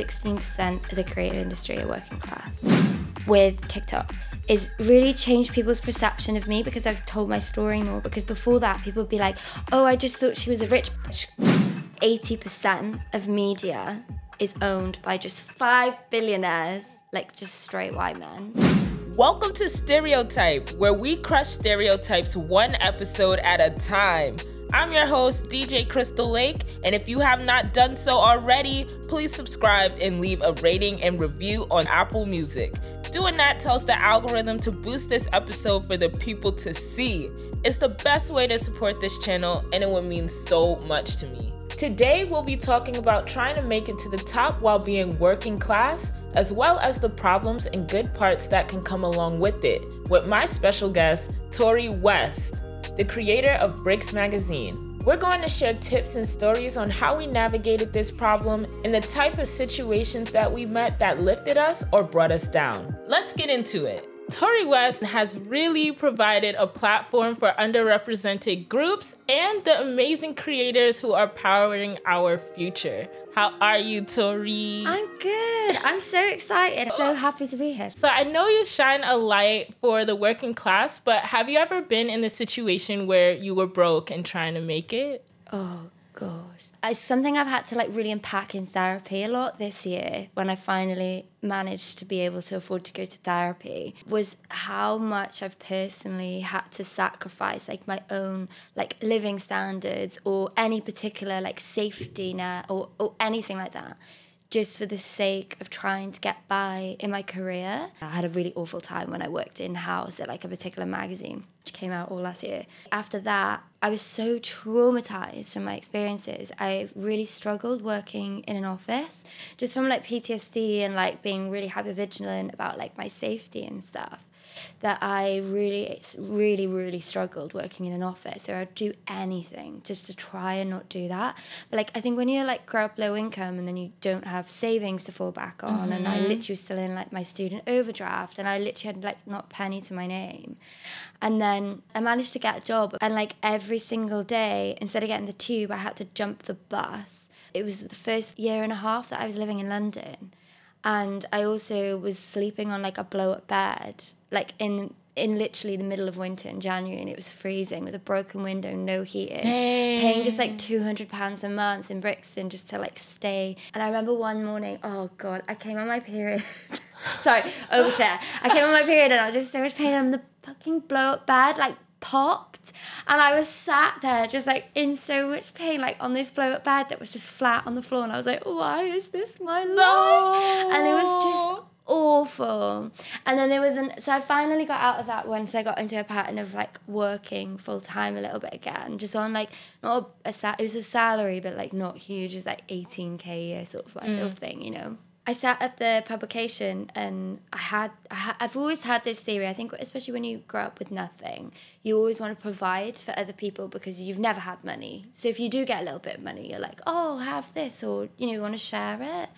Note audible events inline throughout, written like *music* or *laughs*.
16% of the creative industry are working class. With TikTok, is really changed people's perception of me because I've told my story more. Because before that, people would be like, oh, I just thought she was a rich bitch. 80% of media is owned by just five billionaires, like just straight white men. Welcome to Stereotype, where we crush stereotypes one episode at a time. I'm your host, DJ Krystal Lake, and if you have not done so already, please subscribe and leave a rating and review on Apple Music. Doing that tells the algorithm to boost this episode for the people to see. It's the best way to support this channel, and it would mean so much to me. Today, we'll be talking about trying to make it to the top while being working class, as well as the problems and good parts that can come along with it, with my special guest, Tori West, the creator of Bricks Magazine. We're going to share tips and stories on how we navigated this problem and the type of situations that we met that lifted us or brought us down. Let's get into it. Tori West has really provided a platform for underrepresented groups and the amazing creators who are powering our future. How are you, Tori? I'm good. I'm so excited. So happy to be here. So I know you shine a light for the working class, but have you ever been in a situation where you were broke and trying to make it? Oh gosh. It's something I've had to like really unpack in therapy a lot this year when I finally managed to be able to afford to go to therapy was how much I've personally had to sacrifice like my own like living standards or any particular like safety net or, or anything like that just for the sake of trying to get by in my career. I had a really awful time when I worked in house at like a particular magazine, which came out all last year. After that, I was so traumatized from my experiences. I really struggled working in an office just from like PTSD and like being really hyper vigilant about like my safety and stuff that I really, really, really struggled working in an office. So I'd do anything just to try and not do that. But like, I think when you like grow up low income and then you don't have savings to fall back on, mm-hmm. and I mm-hmm. literally was still in like my student overdraft, and I literally had like not penny to my name. And then I managed to get a job, and like every single day, instead of getting the tube, I had to jump the bus. It was the first year and a half that I was living in London and I also was sleeping on like a blow up bed, like in in literally the middle of winter in January, and it was freezing with a broken window, no heating, Dang. paying just like two hundred pounds a month in Brixton just to like stay. And I remember one morning, oh god, I came on my period. *laughs* Sorry, *laughs* overshare. I came on my period and I was just so much pain. I'm the fucking blow up bed, like popped and I was sat there just like in so much pain like on this blow up bed that was just flat on the floor and I was like why is this my no. life and it was just awful and then there was an so I finally got out of that once I got into a pattern of like working full time a little bit again just on like not a, a it was a salary but like not huge it was like 18k a year sort of like mm. little thing you know I sat at the publication and I had, I have always had this theory. I think especially when you grow up with nothing, you always want to provide for other people because you've never had money. So if you do get a little bit of money, you're like, oh, have this, or you know, you want to share it.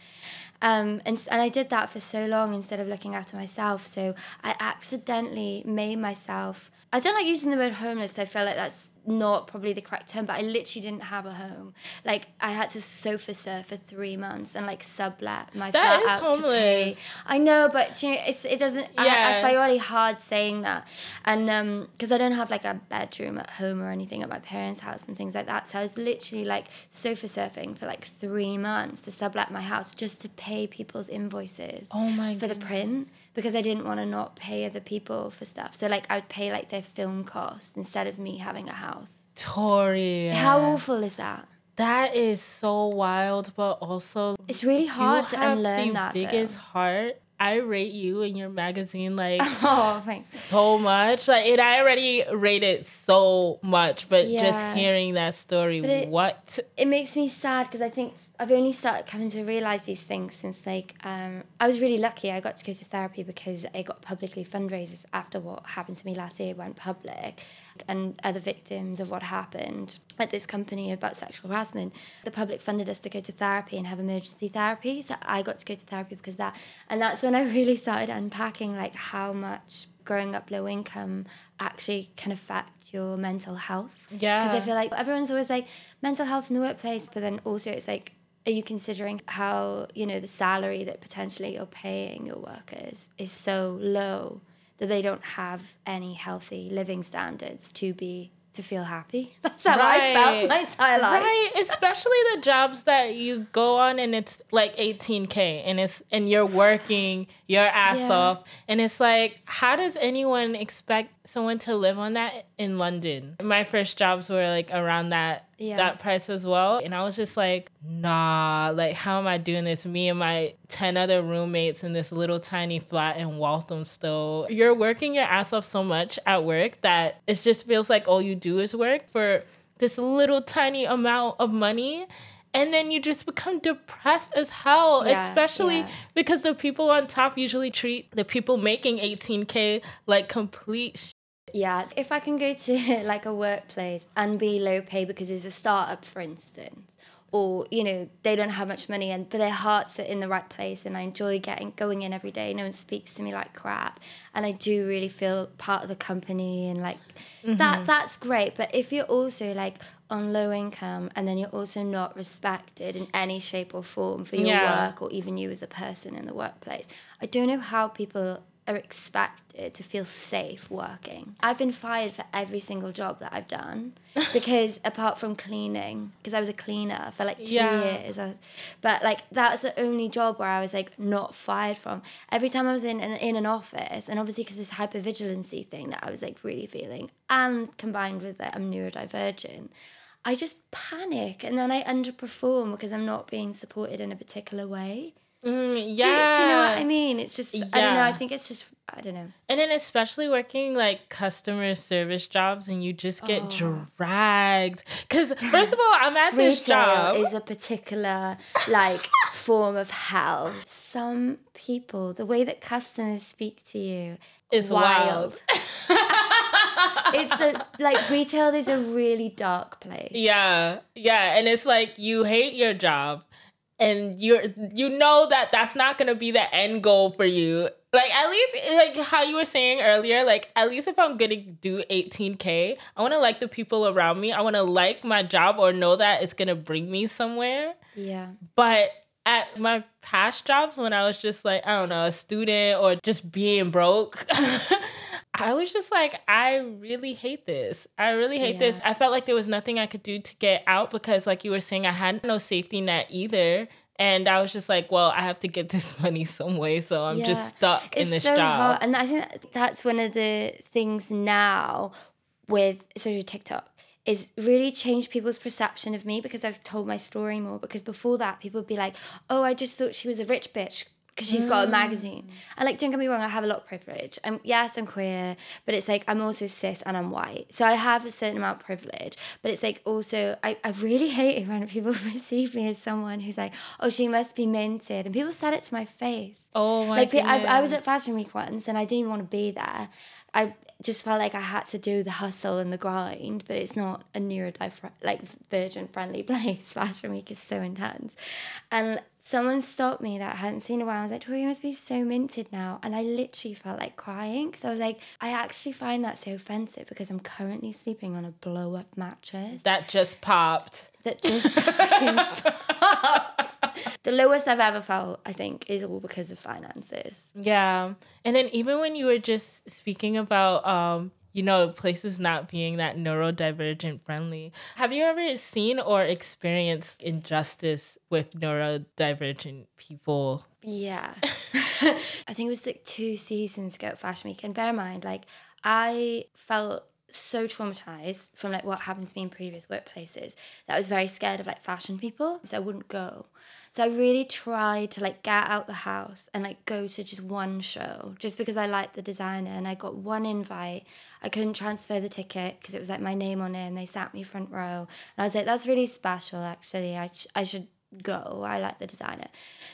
Um, and, and I did that for so long instead of looking after myself. So I accidentally made myself. I don't like using the word homeless. I feel like that's not probably the correct term, but I literally didn't have a home. Like I had to sofa surf for three months and like sublet my that flat out homeless. to pay. I know, but you know, it's it doesn't. Yeah. I, I find it really hard saying that, and um, because I don't have like a bedroom at home or anything at my parents' house and things like that. So I was literally like sofa surfing for like three months to sublet my house just to pay people's invoices. Oh my! For goodness. the print because I didn't want to not pay other people for stuff. So like I would pay like their film costs instead of me having a house. Tori. How awful is that? That is so wild, but also it's really hard to unlearn the that. Biggest though. heart I rate you in your magazine like *laughs* oh, so much. Like it I already rate it so much, but yeah. just hearing that story, it, what it makes me sad because I think I've only started coming to realize these things since like um, I was really lucky. I got to go to therapy because I got publicly fundraisers after what happened to me last year went public, and other victims of what happened at this company about sexual harassment. The public funded us to go to therapy and have emergency therapy. So I got to go to therapy because that. And that's when I *laughs* really started unpacking like how much growing up low income actually can affect your mental health. Yeah. Because I feel like everyone's always like mental health in the workplace, but then also it's like are you considering how you know the salary that potentially you're paying your workers is so low that they don't have any healthy living standards to be to feel happy. *laughs* That's how right. I felt my entire life. Right, especially the jobs that you go on and it's like 18k and it's and you're working your ass yeah. off and it's like how does anyone expect someone to live on that in London? My first jobs were like around that yeah. that price as well. And I was just like, nah, like, how am I doing this? Me and my 10 other roommates in this little tiny flat in Walthamstow. You're working your ass off so much at work that it just feels like all you do is work for this little tiny amount of money and then you just become depressed as hell yeah, especially yeah. because the people on top usually treat the people making 18k like complete yeah, if I can go to *laughs* like a workplace and be low pay because it's a startup, for instance, or you know they don't have much money and but their hearts are in the right place and I enjoy getting going in every day. No one speaks to me like crap, and I do really feel part of the company and like mm-hmm. that. That's great. But if you're also like on low income and then you're also not respected in any shape or form for your yeah. work or even you as a person in the workplace, I don't know how people are expected to feel safe working. I've been fired for every single job that I've done *laughs* because apart from cleaning, because I was a cleaner for like two yeah. years, I, but like that's the only job where I was like not fired from. Every time I was in an, in an office, and obviously because this hypervigilancy thing that I was like really feeling, and combined with that I'm neurodivergent. I just panic and then I underperform because I'm not being supported in a particular way. Mm, yeah. Do, do, you know what I mean? It's just, yeah. I don't know. I think it's just, I don't know. And then, especially working like customer service jobs, and you just get oh. dragged. Because, first of all, I'm at this job. is a particular like *laughs* form of hell. Some people, the way that customers speak to you is wild. wild. *laughs* it's a like retail is a really dark place. Yeah. Yeah. And it's like you hate your job and you're you know that that's not going to be the end goal for you like at least like how you were saying earlier like at least if i'm gonna do 18k i want to like the people around me i want to like my job or know that it's gonna bring me somewhere yeah but at my past jobs when i was just like i don't know a student or just being broke *laughs* I was just like, I really hate this. I really hate yeah. this. I felt like there was nothing I could do to get out because, like you were saying, I had no safety net either. And I was just like, well, I have to get this *laughs* money some way, so I'm yeah. just stuck it's in this so job. Hard. And I think that's one of the things now with especially TikTok is really changed people's perception of me because I've told my story more. Because before that, people would be like, "Oh, I just thought she was a rich bitch because she's got a mm. magazine. And like, don't get me wrong, I have a lot of privilege. I'm yes, I'm queer, but it's like I'm also cis and I'm white, so I have a certain amount of privilege. But it's like also, I, I really hate it when people *laughs* perceive me as someone who's like, oh, she must be minted, and people said it to my face. Oh my! Like I, I was at Fashion Week once, and I didn't even want to be there. I just felt like I had to do the hustle and the grind, but it's not a neurodivergent, like virgin friendly *laughs* place. Fashion Week is so intense, and someone stopped me that I hadn't seen in a while. I was like, Tori, you must be so minted now. And I literally felt like crying because I was like, I actually find that so offensive because I'm currently sleeping on a blow up mattress. That just popped. That just *laughs* popped. The lowest I've ever felt, I think, is all because of finances. Yeah. And then even when you were just speaking about um you know, places not being that neurodivergent friendly. Have you ever seen or experienced injustice with neurodivergent people? Yeah. *laughs* I think it was like two seasons ago at Fashion Week. And bear in mind, like, I felt so traumatized from like what happened to me in previous workplaces that I was very scared of like fashion people. So I wouldn't go. So I really tried to like get out the house and like go to just one show just because I liked the designer and I got one invite. I couldn't transfer the ticket because it was like my name on it and they sat me front row. And I was like, that's really special actually. I, sh- I should go. I like the designer.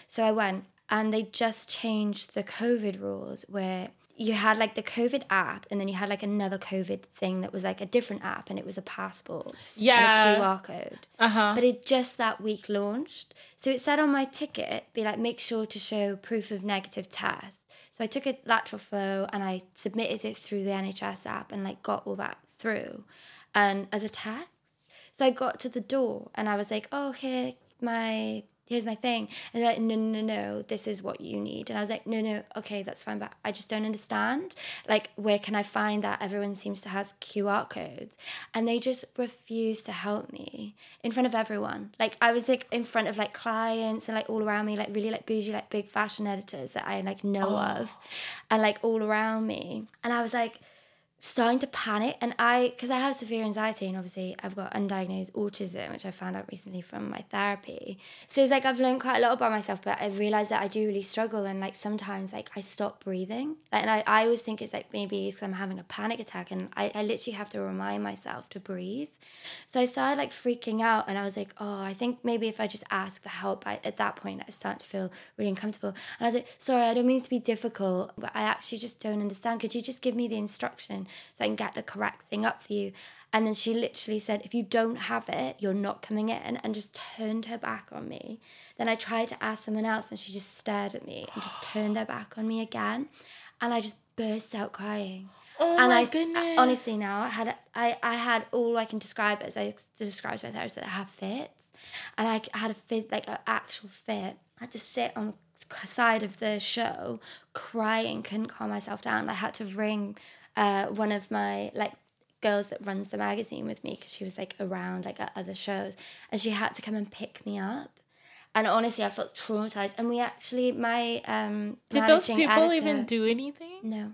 So I went and they just changed the COVID rules where you had like the COVID app, and then you had like another COVID thing that was like a different app, and it was a passport, yeah, and a QR code. Uh huh. But it just that week launched, so it said on my ticket, be like, make sure to show proof of negative test. So I took a lateral flow and I submitted it through the NHS app, and like got all that through, and as a text. So I got to the door, and I was like, oh here, my here's my thing. And they're like, no, no, no, no, this is what you need. And I was like, no, no, okay, that's fine, but I just don't understand. Like, where can I find that? Everyone seems to has QR codes. And they just refused to help me in front of everyone. Like, I was like in front of like clients and like all around me, like really like bougie, like big fashion editors that I like know Oh. of and like all around me. And I was like, starting to panic and i because i have severe anxiety and obviously i've got undiagnosed autism which i found out recently from my therapy. So it's like i've learned quite a lot about myself but i've realized that i do really struggle and like sometimes like i stop breathing. Like, and I, I always think it's like maybe because i'm having a panic attack and I, I literally have to remind myself to breathe. So i started like freaking out and i was like oh i think maybe if i just ask for help I, at that point i start to feel really uncomfortable. And i was like sorry i don't mean to be difficult but i actually just don't understand. Could you just give me the instruction so I can get the correct thing up for you. And then she literally said, if you don't have it, you're not coming in, and just turned her back on me. Then I tried to ask someone else, and she just stared at me and just turned their back on me again. And I just burst out crying. Oh and my I goodness. honestly now I had I, I had all I can describe as I described my therapist that I have fits, and I had a fit like an actual fit. I had to sit on the side of the show crying, couldn't calm myself down. I had to ring uh, one of my like girls that runs the magazine with me because she was like around like at other shows, and she had to come and pick me up. And honestly, I felt traumatized. And we actually, my um, Did those people editor- even do anything? no.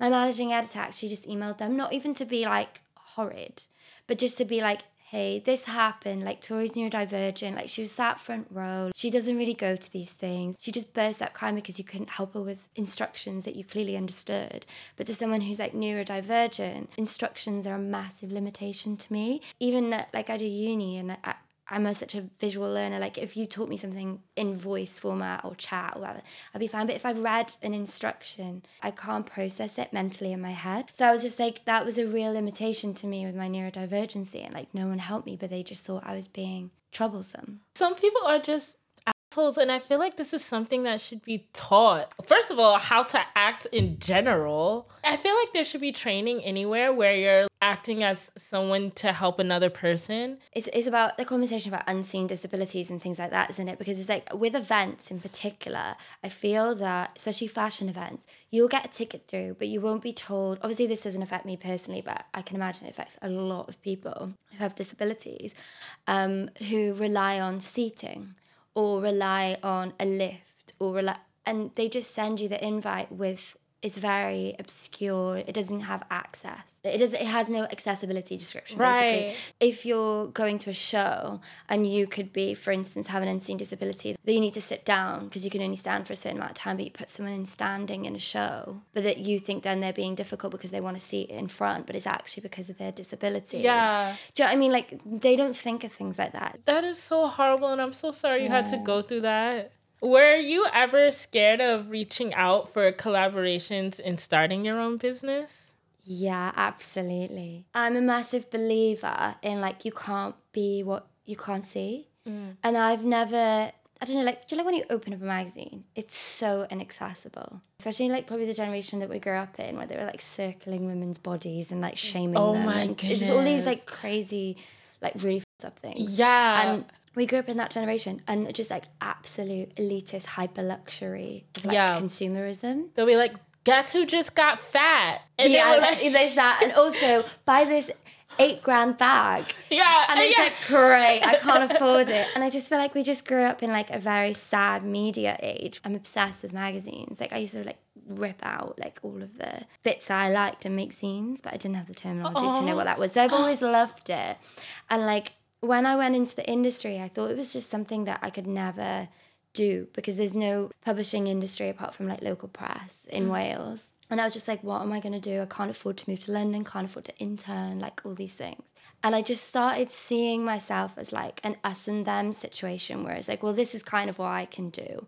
My managing editor actually just emailed them, not even to be like horrid, but just to be like, hey, this happened. Like, Tori's neurodivergent. Like, she was sat front row. She doesn't really go to these things. She just burst out crying because you couldn't help her with instructions that you clearly understood. But to someone who's like neurodivergent, instructions are a massive limitation to me. Even at, like, I do uni and I, I'm a, such a visual learner. Like if you taught me something in voice format or chat or whatever, I'd be fine. But if I've read an instruction, I can't process it mentally in my head. So I was just like, that was a real limitation to me with my neurodivergency. And like no one helped me, but they just thought I was being troublesome. Some people are just and I feel like this is something that should be taught. First of all, how to act in general. I feel like there should be training anywhere where you're acting as someone to help another person. It's, it's about the conversation about unseen disabilities and things like that, isn't it? Because it's like with events in particular, I feel that, especially fashion events, you'll get a ticket through, but you won't be told. Obviously, this doesn't affect me personally, but I can imagine it affects a lot of people who have disabilities um, who rely on seating or rely on a lift or rely, and they just send you the invite with it's very obscure. It doesn't have access. It does. It has no accessibility description. Basically, Right. if you're going to a show and you could be, for instance, have an unseen disability, that you need to sit down because you can only stand for a certain amount of time, but you put someone in standing in a show, but that you think then they're being difficult because they want a seat in front, but it's actually because of their disability. Yeah. Do you know what I mean? Like they don't think of things like that. That is so horrible, and I'm so sorry you had to go through that. Were you ever scared of reaching out for collaborations and starting your own business? Yeah, absolutely. I'm a massive believer in like you can't be what you can't see. Mm. And I've never I don't know, like do you like when you open up a magazine? It's so inaccessible. Especially like probably the generation that we grew up in where they were like circling women's bodies and like shaming Oh them. my and it's just all these like crazy, like really f***ed up things. Yeah. And we grew up in that generation and just like absolute elitist hyper luxury like Yeah. consumerism. They'll be like, guess who just got fat? And yeah, like, there's that. And also buy this eight grand bag. *laughs* yeah. And it's yeah. like, great, I can't afford it. And I just feel like we just grew up in like a very sad media age. I'm obsessed with magazines. Like I used to like rip out like all of the bits that I liked and make scenes, but I didn't have the terminology to know what that was. So I've always loved it. And like when I went into the industry, I thought it was just something that I could never do because there's no publishing industry apart from like local press in mm. Wales. And I was just like, what am I going to do? I can't afford to move to London, can't afford to intern, like all these things. And I just started seeing myself as like an us and them situation where it's like, well, this is kind of what I can do.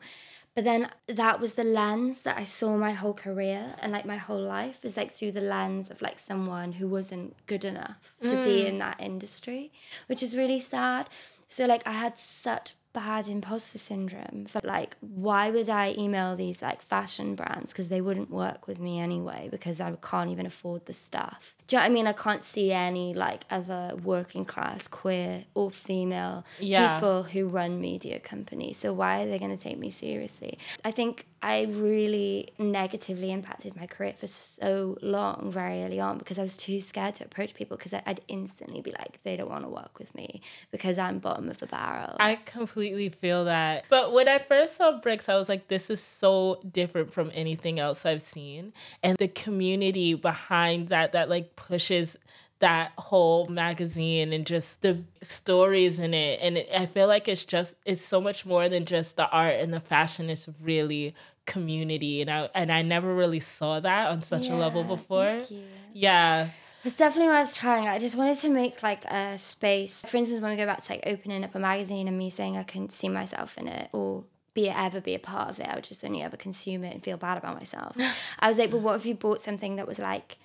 But then that was the lens that I saw my whole career and like my whole life is like through the lens of like someone who wasn't good enough to be mm. in that industry, which is really sad. So like I had such bad imposter syndrome for like why would I email these like fashion brands because they wouldn't work with me anyway because I can't even afford the stuff. Do you know what I mean? I can't see any like other working class queer or female Yeah. people who run media companies. So why are they going to take me seriously? I think I really negatively impacted my career for so long, very early on, because I was too scared to approach people because I'd instantly be like, they don't want to work with me because I'm bottom of the barrel. I completely feel that. But when I first saw Bricks, I was like, this is so different from anything else I've seen. And the community behind that, that like pushes that whole magazine and just the stories in it. And it, I feel like it's just, it's so much more than just the art and the fashion. It's really community. And I, and I never really saw that on such a level before. thank you. Yeah. It's definitely what I was trying. I just wanted to make like a space. For instance, when we go back to like opening up a magazine and me saying I couldn't see myself in it or be ever be a part of it, I would just only ever consume it and feel bad about myself. *laughs* I was like, but what if you bought something that was like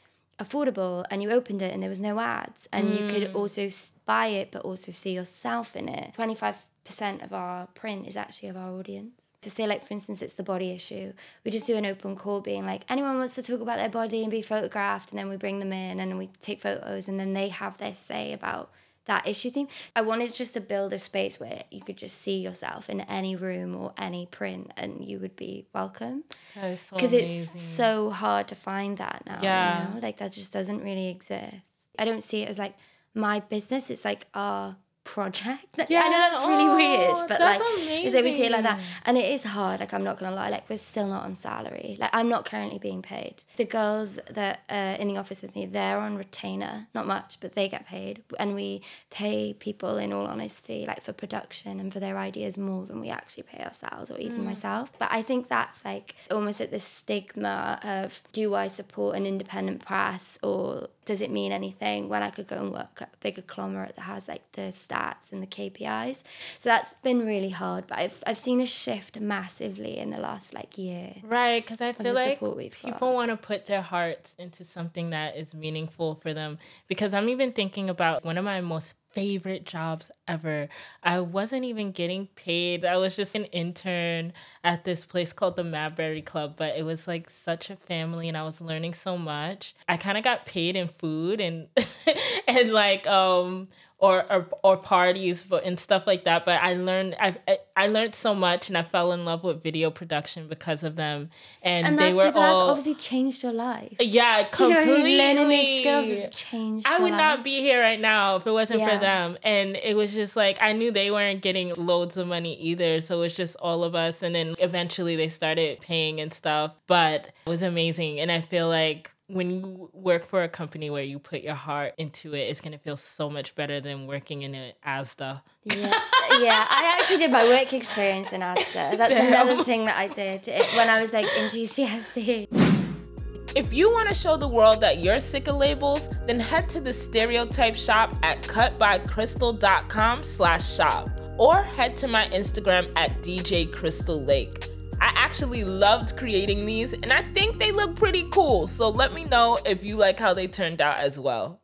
affordable and you opened it and there was no ads and you could mm. also buy it but also see yourself in it. 25% of our print is actually of our audience. To say like for instance it's the body issue, we just do an open call being like anyone wants to talk about their body and be photographed and then we bring them in and we take photos and then they have their say about that issue theme. I wanted just to build a space where you could just see yourself in any room or any print and you would be welcome is so because it's so hard to find that now. Yeah. You know? Like that just doesn't really exist. I don't see it as like my business. It's like our project. Yeah, I know that's really Oh, weird, but like is we see it like that, and it is hard. Like I'm not gonna lie. Like we're still not on salary. Like I'm not currently being paid. The girls that are in the office with me, they're on retainer. Not much, but they get paid, and we pay people in all honesty, like for production and for their ideas more than we actually pay ourselves or Mm. even myself. But I think that's like almost at the stigma of do I support an independent press or does it mean anything when I could go and work at a bigger conglomerate that has like the stats and the KPIs? So that's been really hard. But I've I've seen a shift massively in the last like year. Right, because I feel like people want to put their hearts into something that is meaningful for them. Because I'm even thinking about one of my most favorite jobs ever. I wasn't even getting paid. I was just an intern at this place called the Madberry Club, but it was like such a family and I was learning so much. I kind of got paid in food and *laughs* and like um or, or or parties but and stuff like that but i learned i I- learned so much and i fell in love with video production because of them and, And they were all obviously changed your life. yeah Do you know what I mean? completely Learning these skills has changed. I would life. not be here right now if it wasn't Yeah. for them. And it was just like I knew they weren't getting loads of money either. So it was just all of us. And then eventually they started paying and stuff. But it was amazing. And I feel like when you work for a company where you put your heart into it, it's gonna feel so much better than working in an ASDA. Yeah, yeah. I actually did my work experience in Asda. *laughs* That's Damn. another thing that I did when I was like in GCSE. If you want to show the world that you're sick of labels, then head to the Stereotype shop at cutbykrystal.com slash shop or head to my Instagram at DJ Krystal Lake. I actually loved creating these and I think they look pretty cool, so let me know if you like how they turned out as well.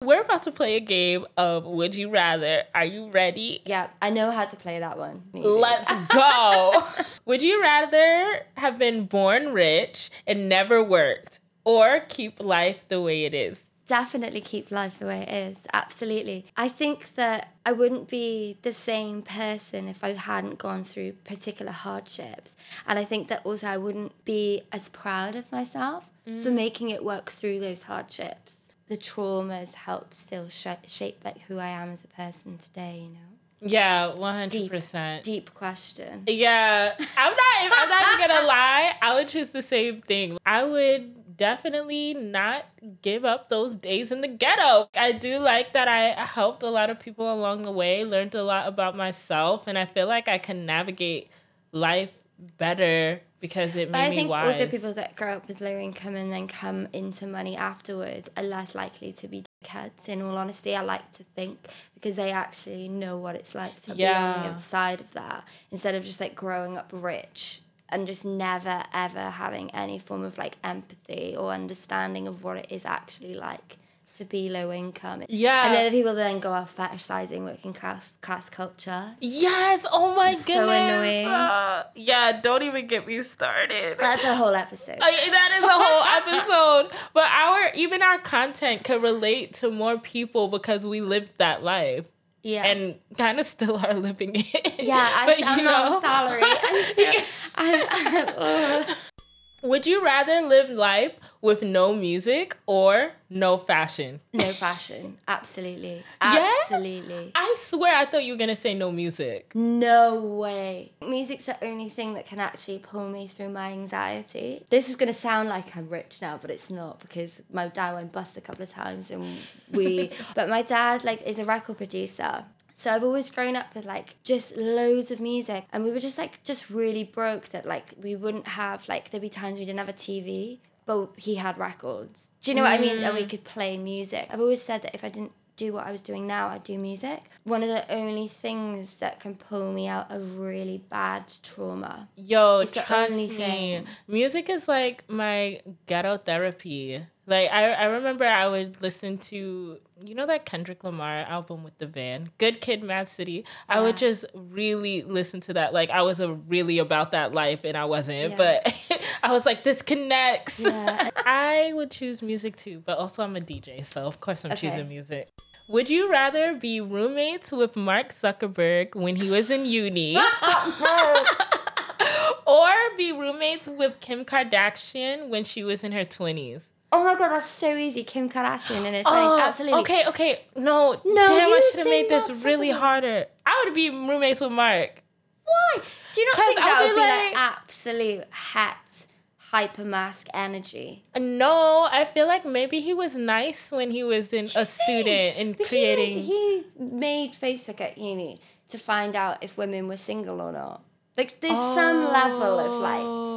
We're about to play a game of Would You Rather. Are you ready? Yeah, I know how to play that one. Let's *laughs* go. Would you rather have been born rich and never worked or keep life the way it is? definitely keep life the way it is. Absolutely. I think that I wouldn't be the same person if I hadn't gone through particular hardships. And I think that also I wouldn't be as proud of myself for mm. making it work through those hardships. The traumas helped still sh- shape like who I am as a person today, you know. Yeah, 100%. Deep question. Yeah, I'm not. I'm not even gonna *laughs* lie. I would choose the same thing. I would definitely not give up those days in the ghetto. I do like that. I helped a lot of people along the way. Learned a lot about myself, and I feel like I can navigate life better because it But made I me think wise. also people that grow up with low income and then come into money afterwards are less likely to be dickheads. In all honesty, I like to think because they actually know what it's like to be on the Yeah. other side of that instead of just like growing up rich and just never ever having any form of like empathy or understanding of what it is actually like to be low income. Yeah. And then the people then go off fetishizing working class class culture. Yes. Oh my It's goodness. so annoying. Uh, yeah. Don't even get me started. That's a whole episode. Uh, that is a whole *laughs* episode. But our even our content could relate to more people because we lived that life yeah. and kind of still are living it. yeah, I, *laughs* But, I'm you know, salary. I'm *laughs* still, I'm, I'm. Would you rather live life with no music or no fashion? no fashion. Absolutely. *laughs* Yeah? Absolutely. I swear I thought you were gonna say no music. No way. Music's the only thing that can actually pull me through my anxiety. This is going to sound like I'm rich now, but it's not because my dad went bust a couple of times and we *laughs* but my dad like is a record producer. So I've always grown up with like just loads of music and we were just like just really broke that like we wouldn't have like there'd be times we didn't have a TV, but he had records. Do you know what I mean? And we mm. could play music. I've always said that if I didn't do what I was doing now, I'd do music. One of the only things that can pull me out of really bad trauma. Yo, It's the trust only me. thing. Music is like my ghetto therapy. Like I, I remember I would listen to you know that Kendrick Lamar album with the van, Good Kid, Mad City. I would just really listen to that. Like I was a really about that life, and I wasn't. Yeah. But *laughs* I was like, this connects. Yeah. *laughs* I would choose music too, but also I'm a DJ, so of course I'm Okay. choosing music. Would you rather be roommates with Mark Zuckerberg when he was in uni? *laughs* or be roommates with Kim Kardashian when she was in her 20s? Oh my god, that's so easy. Kim Kardashian in her twenties, Oh, absolutely. Okay, okay. No, No, damn, I should have made this really harder. I would be roommates with Mark. Why? Do you not think that would be like, like- absolute hat hyper mask energy? Uh, no, I feel like maybe he was nice when he was in a student and creating. He, he made Facebook at uni to find out if women were single or not. Like there's some level of like Oh,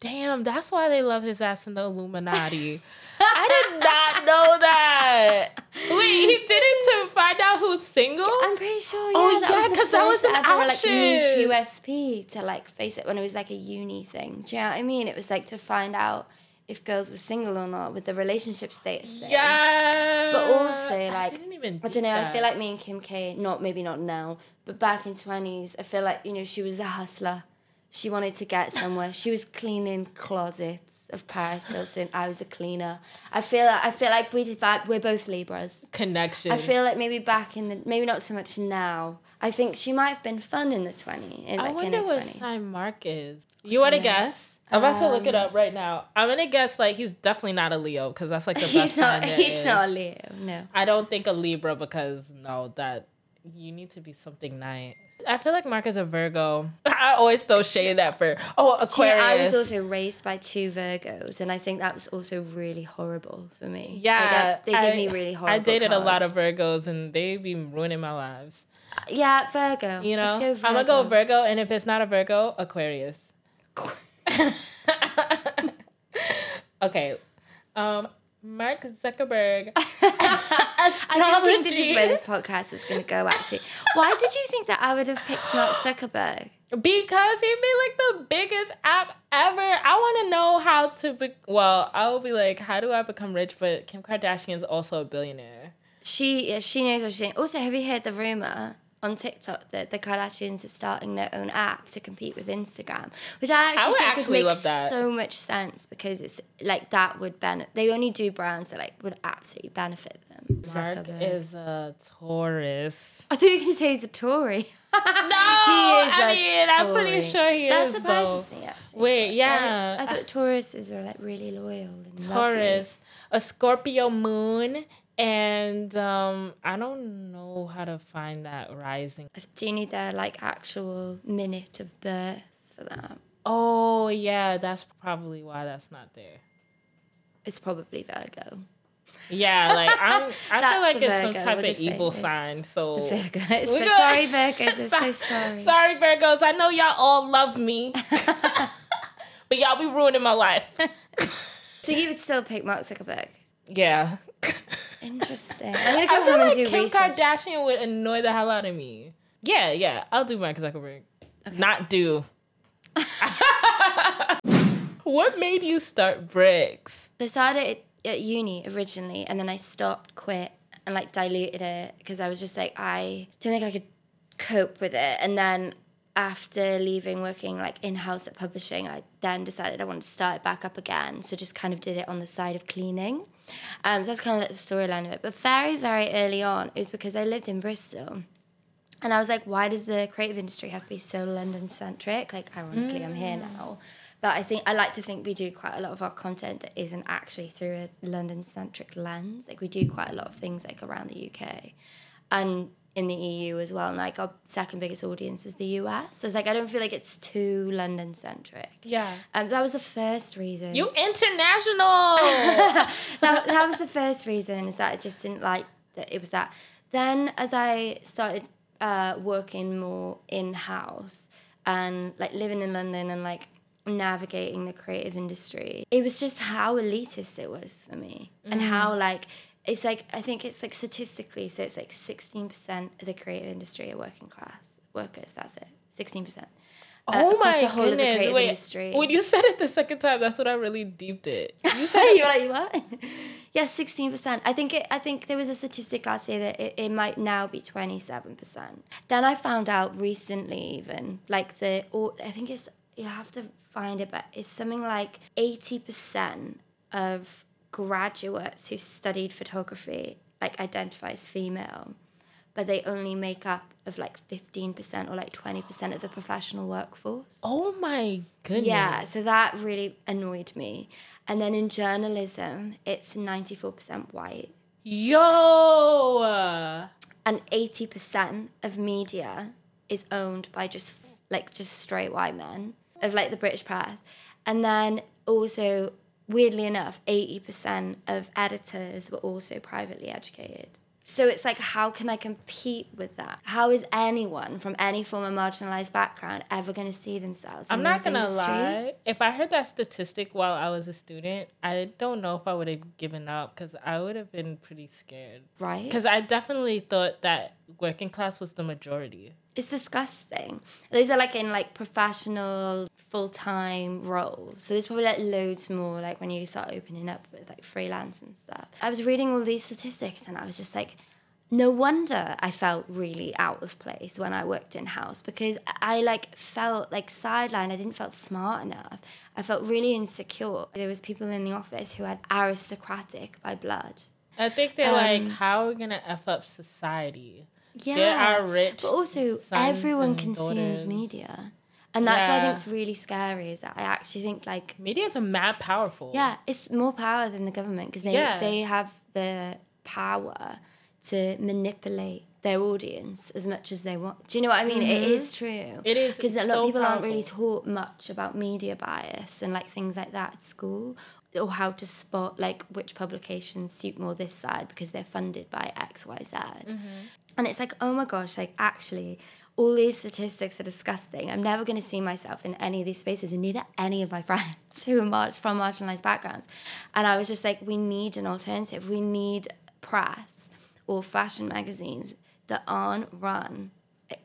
Damn, that's why they love his ass in the Illuminati. I did not know that. Wait, he did it to find out who's single? I'm pretty sure. Yeah, Oh, that yeah, because that was an ever, like option. niche USP to like face it when it was like a uni thing. Do you know what I mean? It was like to find out if girls were single or not with the relationship status thing. Yeah. But also, like, I do don't know. I feel like me and Kim K, not maybe not now, but back in twenties, I feel like you know she was a hustler. She wanted to get somewhere. She was cleaning closets of Paris Hilton. I was a cleaner. I feel like I feel like we we're both Libras. connection. I feel like maybe back in the maybe not so much now. I think she might have been fun in the twenty in I like wonder what twenty. sign Mark is. You want to guess? I'm about to look it Um, up right now. I'm gonna guess like he's definitely not a Leo because that's like the *laughs* best He's sign not. there He's not a. Leo. No. I don't think a Libra because no, that you need to be something nice. I feel like Mark is a Virgo. *laughs* I always throw shade at Virgo. Oh, Do you know, Aquarius. I was also raised by two Virgos, and I think that was also really horrible for me. Like, yeah, they, they give I- me really horrible. I dated a lot of. Virgos and they be ruining my lives. Yeah, Virgo. You know, Let's go I'm gonna go Virgo, and if it's not a Virgo, Aquarius. *laughs* okay, um, Mark Zuckerberg. *laughs* I didn't think this is where this podcast was going to go. Actually, why did you think that I would have picked Mark Zuckerberg? Because he'd be like the biggest app ever. I want to know how to be. Well, I will be like, how do I become rich? But Kim Kardashian's also a billionaire. She yeah, she knows what she's doing. Also, have you heard the rumor on TikTok that the Kardashians are starting their own app to compete with Instagram, which I actually would think actually would make so much sense because it's like that would benefit. They only do brands that like would absolutely benefit them. Mark is a Taurus. I thought you were going to say he's a Tory. *laughs* No, I mean, I'm pretty sure he that is. That surprises though. me actually. Wait, Taurus. yeah. I, I thought Tauruses were like really loyal and lovely. Taurus, a Scorpio moon, and um, I don't know how to find that rising. Do you need their like actual minute of birth for that? Oh yeah, that's probably why that's not there. It's probably Virgo. Yeah, like I'm. *laughs* I feel like it's some type of evil sign. So The Virgos. We But go- sorry, Virgos. I'm so *laughs* sorry. Sorry, Virgos. I know y'all all love me, *laughs* but y'all be ruining my life. So you would still pick Mark Zuckerberg? Yeah. Interesting. *laughs* I'm gonna I go feel home and like do Kim research. Kardashian would annoy the hell out of me. Yeah, yeah. I'll do Mark Zuckerberg. Not do. *laughs* what made you start Bricks? Decided it at uni originally, and then I stopped, quit, and like diluted it because I was just like, I don't think I could cope with it. And then after leaving working like in house at publishing, I then decided I wanted to start it back up again. So just kind of did it on the side of cleaning. Um, so that's kind of like the storyline of it. But very, very early on, it was because I lived in Bristol. And I was like, why does the creative industry have to be so London centric? Like, ironically, mm. I'm here now. But I think I like to think we do quite a lot of our content that isn't actually through a London centric lens. Like, we do quite a lot of things like around the UK. And in the EU as well. And like our second biggest audience is the US. So it's like I don't feel like it's too London centric. Yeah. Um, that was the first reason. You international. *laughs* that, that was the first reason is that I just didn't like that it was that. Then as I started uh, working more in house and like living in London and like navigating the creative industry, it was just how elitist it was for me mm. and how like it's like I think it's like statistically, so it's like sixteen percent of the creative industry are working class workers. That's it, sixteen percent. Uh, oh uh, my goodness! Wait, industry. when you said it the second time, that's what I really deeped it. *laughs* You said you were like you what? *laughs* yeah, sixteen percent. I think it. I think there was a statistic last year that it, it might now be twenty seven percent. Then I found out recently, even like the. Or, I think it's you have to find it, but it's something like eighty percent of graduates who studied photography like identify as female but they only make up of like 15% or like 20% of the professional workforce. Oh my goodness. Yeah, so that really annoyed me. And then in journalism, it's 94% white. Yo! And 80% of media is owned by just like just straight white men of like the British press. And then also weirdly enough, 80% of editors were also privately educated. So it's like, how can I compete with that? How is anyone from any form of marginalized background ever going to see themselves? I'm not going to lie. If I heard that statistic while I was a student, I don't know if I would have given up because I would have been pretty scared. Right. Because I definitely thought that working class was the majority. It's disgusting. Those are like in like professional full time roles. So there's probably like loads more like when you start opening up with like freelance and stuff. I was reading all these statistics and I was just like, no wonder I felt really out of place when I worked in house because I like felt like sidelined. I didn't feel smart enough. I felt really insecure. There was people in the office who had aristocratic by blood. I think they're um, like, how are we gonna f up society? Yeah, there are rich, but also everyone consumes daughters. media. And that's yeah. what I think is really scary is that I actually think like media is a mad powerful. Yeah, it's more power than the government because they yeah. they have the power to manipulate their audience as much as they want. Do you know what I mean? Mm-hmm. It is true. It is because a lot of people powerful. aren't really taught much about media bias and like things like that at school or how to spot like which publications suit more this side because they're funded by X Y Z. Mm-hmm. And it's like, oh my gosh, like actually all these statistics are disgusting. I'm never going to see myself in any of these spaces, and neither any of my *laughs* friends who are mar- from marginalized backgrounds. And I was just like, we need an alternative. We need press or fashion magazines that aren't run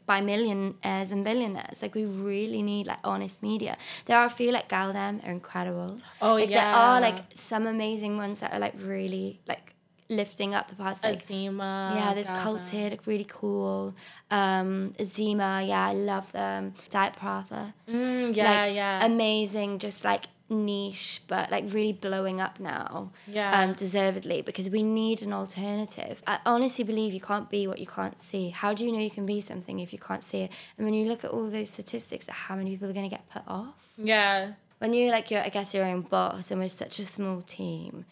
by millionaires and billionaires. Like we really need like honest media. There are a few like gal-dem are incredible. Oh like, yeah. There are like some amazing ones that are like really like lifting up the past like Azeema. Yeah, there's Culted, like, really cool. Um Azeema, yeah, I love them. Diet Prada. Mm, yeah, like, yeah. Amazing, just like niche but like really blowing up now yeah um deservedly because we need an alternative i honestly believe you can't be what you can't see how do you know you can be something if you can't see it and when you look at all those statistics how many people are going to get put off yeah when you're like you're i guess your own boss and we're such a small team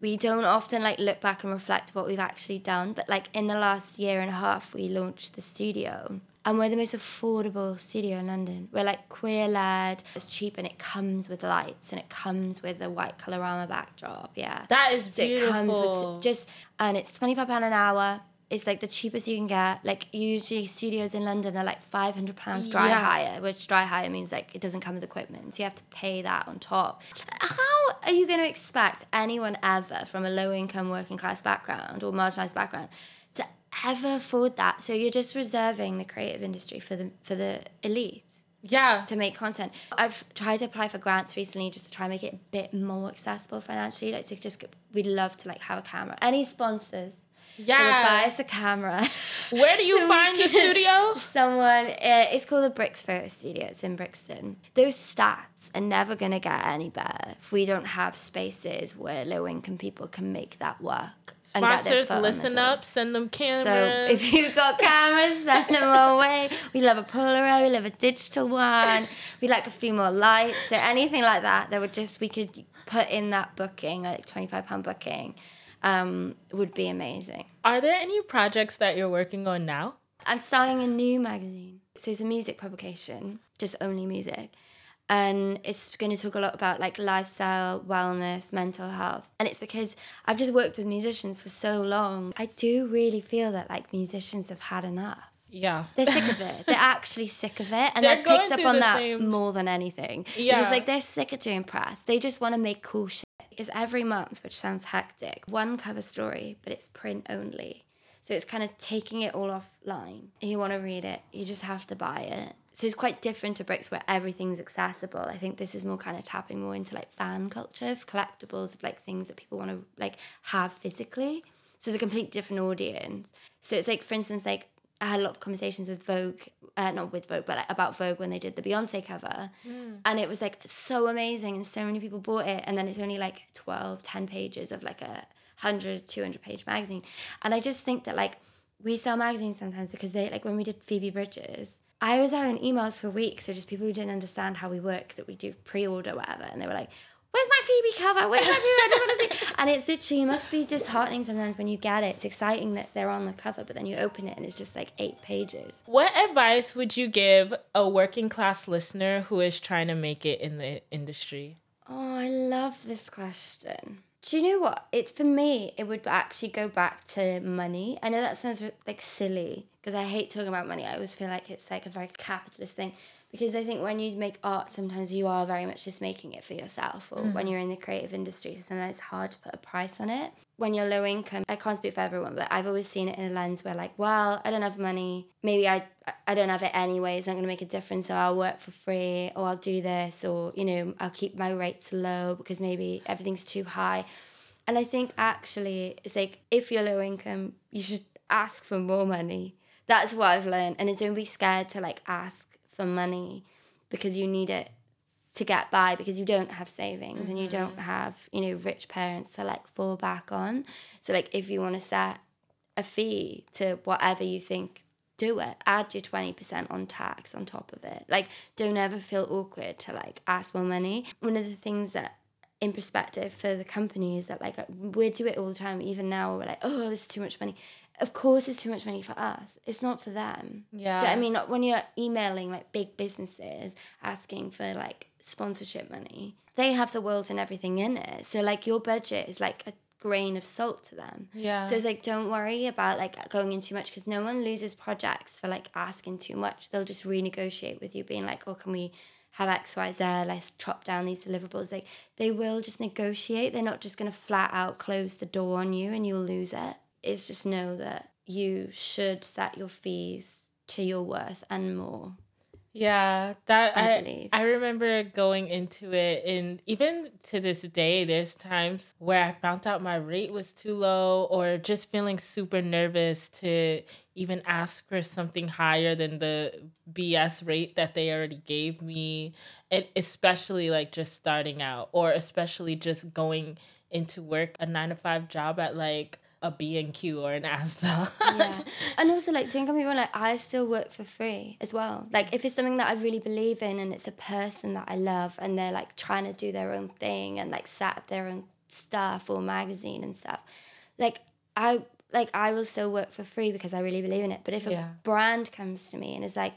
we don't often like look back and reflect what we've actually done but like in the last year and a half we launched the studio and we're the most affordable studio in London. We're like queer led, it's cheap and it comes with lights and it comes with a white colorama backdrop. Yeah. That is so beautiful. it comes with just and it's twenty five pound an hour. It's like the cheapest you can get. Like usually studios in London are like five hundred pounds dry yeah. hire, which dry hire means like it doesn't come with equipment. So you have to pay that on top. How are you gonna expect anyone ever from a low income working class background or marginalized background to ever afford that. So you're just reserving the creative industry for the for the elite. Yeah. to make content. I've tried to apply for grants recently just to try and make it a bit more accessible financially. Like to just, we'd love to like have a camera. Any sponsors? Would buy us a camera. Where do you So find the studio? *laughs* Someone, uh, it's called the Bricks Photo Studio. It's in Brixton. Those stats are never going to get any better if we don't have spaces where low income people can make that work. and get their Sponsors, foot on the listen up, send them cameras. So if you've got *laughs* cameras, send them our way. We love a Polaroid, we love a digital one. We like a few more lights. So anything like that, that would just we could put in that booking, like twenty five pound booking, um, would be amazing. Are there any projects that you're working on now? I'm starting a new magazine. So it's a music publication, just only music. And it's going to talk a lot about like lifestyle, wellness, mental health. And it's because I've just worked with musicians for so long. I do really feel that like musicians have had enough. Yeah. They're sick of it. They're *laughs* actually sick of it. And They're I've picked up on that same- more than anything. Yeah. It's just like they're sick of doing press. They just want to make cool shit. It's every month, which sounds hectic. One cover story, but it's print only. So it's kind of taking it all offline. You want to read it, you just have to buy it. So it's quite different to Bricks where everything's accessible. I think this is more kind of tapping more into like fan culture, of collectibles, of like things that people want to like have physically. So it's a complete different audience. So it's like, for instance, like I had a lot of conversations with Vogue, uh, not with Vogue, but like about Vogue when they did the Beyonce cover. And it was like so amazing and so many people bought it. And then it's only like 12, 10 pages of like a 100, 200 page magazine. And I just think that like we sell magazines sometimes because they, like when we did Phoebe Bridgers, I was having emails for weeks. So just people who didn't understand how we work, that we do pre order, whatever. And they were like, Where's my Phoebe cover? Where's my Phoebe? I don't want to see. *laughs* And it's literally, it must be disheartening sometimes when you get it. It's exciting that they're on the cover, but then you open it and it's just like eight pages. What advice would you give a working class listener who is trying to make it in the industry? Oh, I love this question. Do you know what? It for me, it would actually go back to money. I know that sounds like silly because I hate talking about money. I always feel like it's like a very capitalist thing because I think when you make art, sometimes you are very much just making it for yourself, or when mm. you're in the creative industry, sometimes it's hard to put a price on it. When you're low income, I can't speak for everyone, but I've always seen it in a lens where like, well, I don't have money. Maybe I I don't have it anyway. It's not going to make a difference. So I'll work for free, or I'll do this, or you know, I'll keep my rates low because maybe everything's too high. And I think actually, it's like if you're low income, you should ask for more money. That's what I've learned, and it's don't be scared to like ask for money because you need it to get by because you don't have savings and you don't mm-hmm. have you know rich parents to like fall back on. So like if you want to set a fee to whatever you think do it. Add your 20% on tax on top of it. Like don't ever feel awkward to like ask for money. One of the things that in perspective for the company is that like uh, we do it all the time. Even now we're like oh this is too much money of course it's too much money for us it's not for them Yeah. do you know I mean when you're emailing like big businesses asking for like sponsorship money they have the world and everything in it so like your budget is like a grain of salt to them Yeah. so it's like don't worry about like going in too much because no one loses projects for like asking too much. They'll just renegotiate with you, being like, "Oh, can we have X, Y, Z? Let's chop down these deliverables." Like they will just negotiate. They're not just gonna flat out close the door on you and you'll lose it. It's just know that you should set your fees to your worth and more. Yeah, that I I believe. I remember going into it, and even to this day, there's times where I found out my rate was too low, or just feeling super nervous to even ask for something higher than the BS rate that they already gave me, and especially like just starting out, or especially just going into work a nine to five job at like a B and Q or an Asda. yeah. And also, like, to income people, like, I still work for free as well. Like, if it's something that I really believe in and it's a person that I love and they're like trying to do their own thing and like set up their own stuff or magazine and stuff, like, I like I will still work for free because I really believe in it. But if a Yeah. brand comes to me and is like,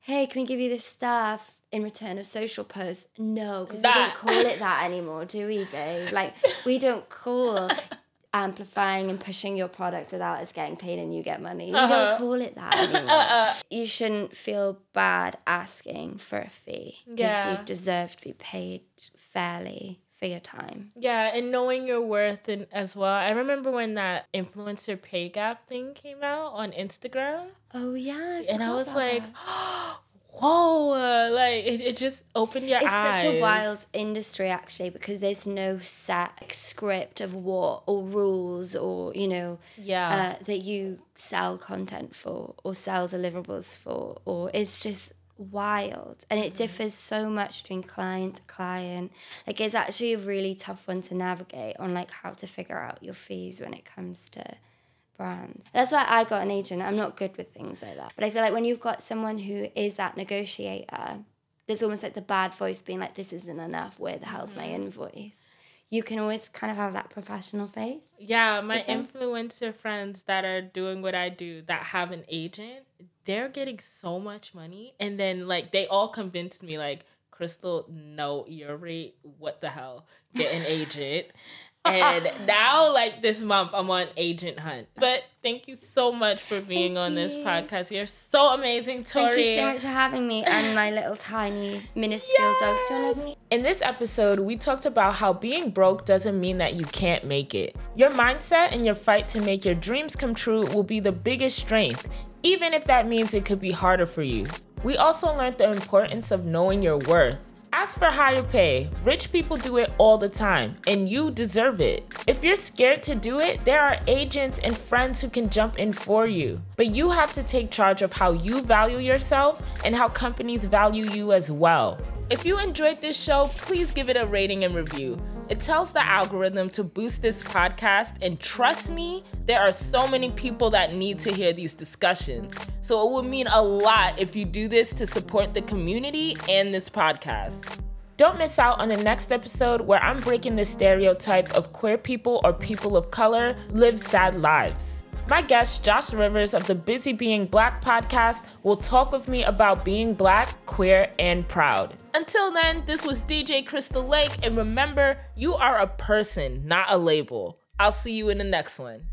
"Hey, can we give you this stuff in return of social posts?" No, because we don't call it that anymore, do we, babe? Like, we don't call *laughs* amplifying and pushing your product without us getting paid and you get money. We Uh-huh. don't call it that *laughs* anymore. You shouldn't feel bad asking for a fee because Yeah. you deserve to be paid fairly for your time. Yeah, and knowing your worth and as well. I remember when that influencer pay gap thing came out on Instagram, Oh yeah, I and I was like, that. *gasps* *gasps* *gasps* whoa, like it, it just opened your it's eyes. such a wild industry actually because there's no set script of what or rules or you know Yeah. uh, that you sell content for or sell deliverables for or it's just wild and it differs so much between client to client like it's actually a really tough one to navigate on like how to figure out your fees when it comes to brands. That's why I got an agent. I'm not good with things like that. But I feel like when you've got someone who is that negotiator, there's almost like the bad voice being like, this isn't enough. Where the hell's my mm-hmm. invoice? You can always kind of have that professional face. Yeah, my influencer friends that are doing what I do that have an agent, they're getting so much money. And then like they all convinced me like, Krystal, no, your rate, what the hell? Get an *laughs* agent. And now like this month I'm on agent hunt. But thank you so much for being Thank on this podcast. You're so amazing, Tori. Thank you so much for having me and my little tiny minuscule dog. Do you want to me? In this episode, we talked about how being broke doesn't mean that you can't make it. Your mindset and your fight to make your dreams come true will be the biggest strength, even if that means it could be harder for you. We also learned the importance of knowing your worth. As for higher pay, rich people do it all the time, and you deserve it. If you're scared to do it, there are agents and friends who can jump in for you. But you have to take charge of how you value yourself and how companies value you as well. If you enjoyed this show, please give it a rating and review. It tells the algorithm to boost this podcast, and trust me, there are so many people that need to hear these discussions. So it would mean a lot if you do this to support the community and this podcast. Don't miss out on the next episode where I'm breaking the stereotype of queer people or people of color live sad lives. My guest, Josh Rivers of the Busy Being Black podcast, will talk with me about being black, queer, and proud. Until then, this was DJ Krystal Lake, and remember, you are a person, not a label. I'll see you in the next one.